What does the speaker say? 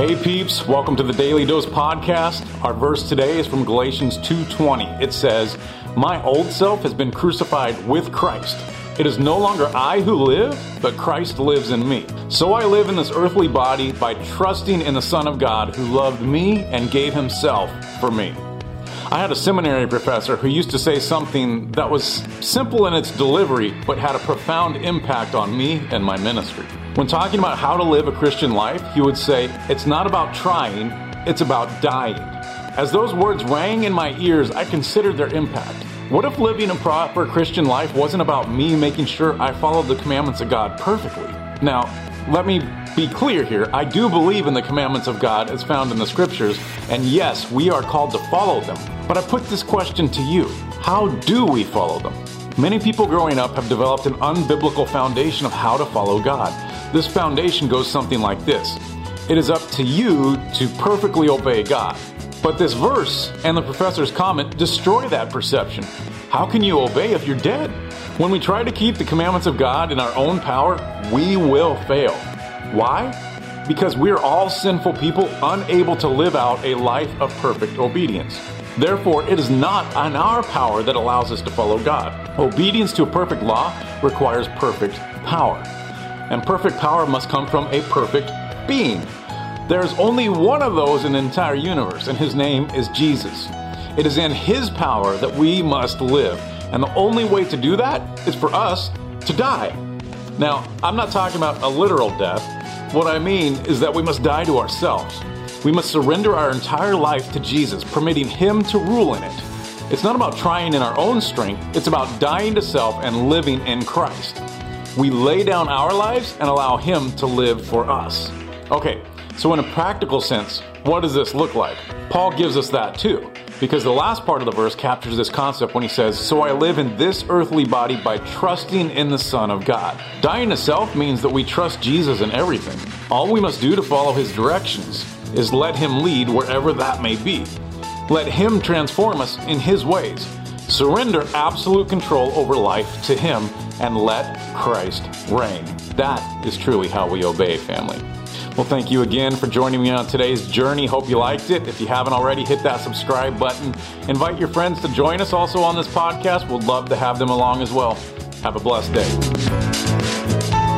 Hey peeps, welcome to the Daily Dose podcast. Our verse today is from Galatians 2:20. It says, "My old self has been crucified with Christ. It is no longer I who live, but Christ lives in me. So I live in this earthly body by trusting in the Son of God who loved me and gave himself for me." I had a seminary professor who used to say something that was simple in its delivery, but had a profound impact on me and my ministry. When talking about how to live a Christian life, he would say, It's not about trying, it's about dying. As those words rang in my ears, I considered their impact. What if living a proper Christian life wasn't about me making sure I followed the commandments of God perfectly? Now, let me be clear here. I do believe in the commandments of God as found in the scriptures, and yes, we are called to follow them. But I put this question to you How do we follow them? Many people growing up have developed an unbiblical foundation of how to follow God. This foundation goes something like this It is up to you to perfectly obey God. But this verse and the professor's comment destroy that perception. How can you obey if you're dead? When we try to keep the commandments of God in our own power, we will fail. Why? Because we're all sinful people unable to live out a life of perfect obedience. Therefore, it is not in our power that allows us to follow God. Obedience to a perfect law requires perfect power and perfect power must come from a perfect being. There's only one of those in the entire universe, and his name is Jesus. It is in his power that we must live, and the only way to do that is for us to die. Now, I'm not talking about a literal death. What I mean is that we must die to ourselves. We must surrender our entire life to Jesus, permitting him to rule in it. It's not about trying in our own strength, it's about dying to self and living in Christ. We lay down our lives and allow Him to live for us. Okay, so in a practical sense, what does this look like? Paul gives us that too, because the last part of the verse captures this concept when he says, So I live in this earthly body by trusting in the Son of God. Dying to self means that we trust Jesus in everything. All we must do to follow His directions is let Him lead wherever that may be. Let Him transform us in His ways. Surrender absolute control over life to Him and let Christ reign. That is truly how we obey, family. Well, thank you again for joining me on today's journey. Hope you liked it. If you haven't already, hit that subscribe button. Invite your friends to join us also on this podcast. We'd love to have them along as well. Have a blessed day.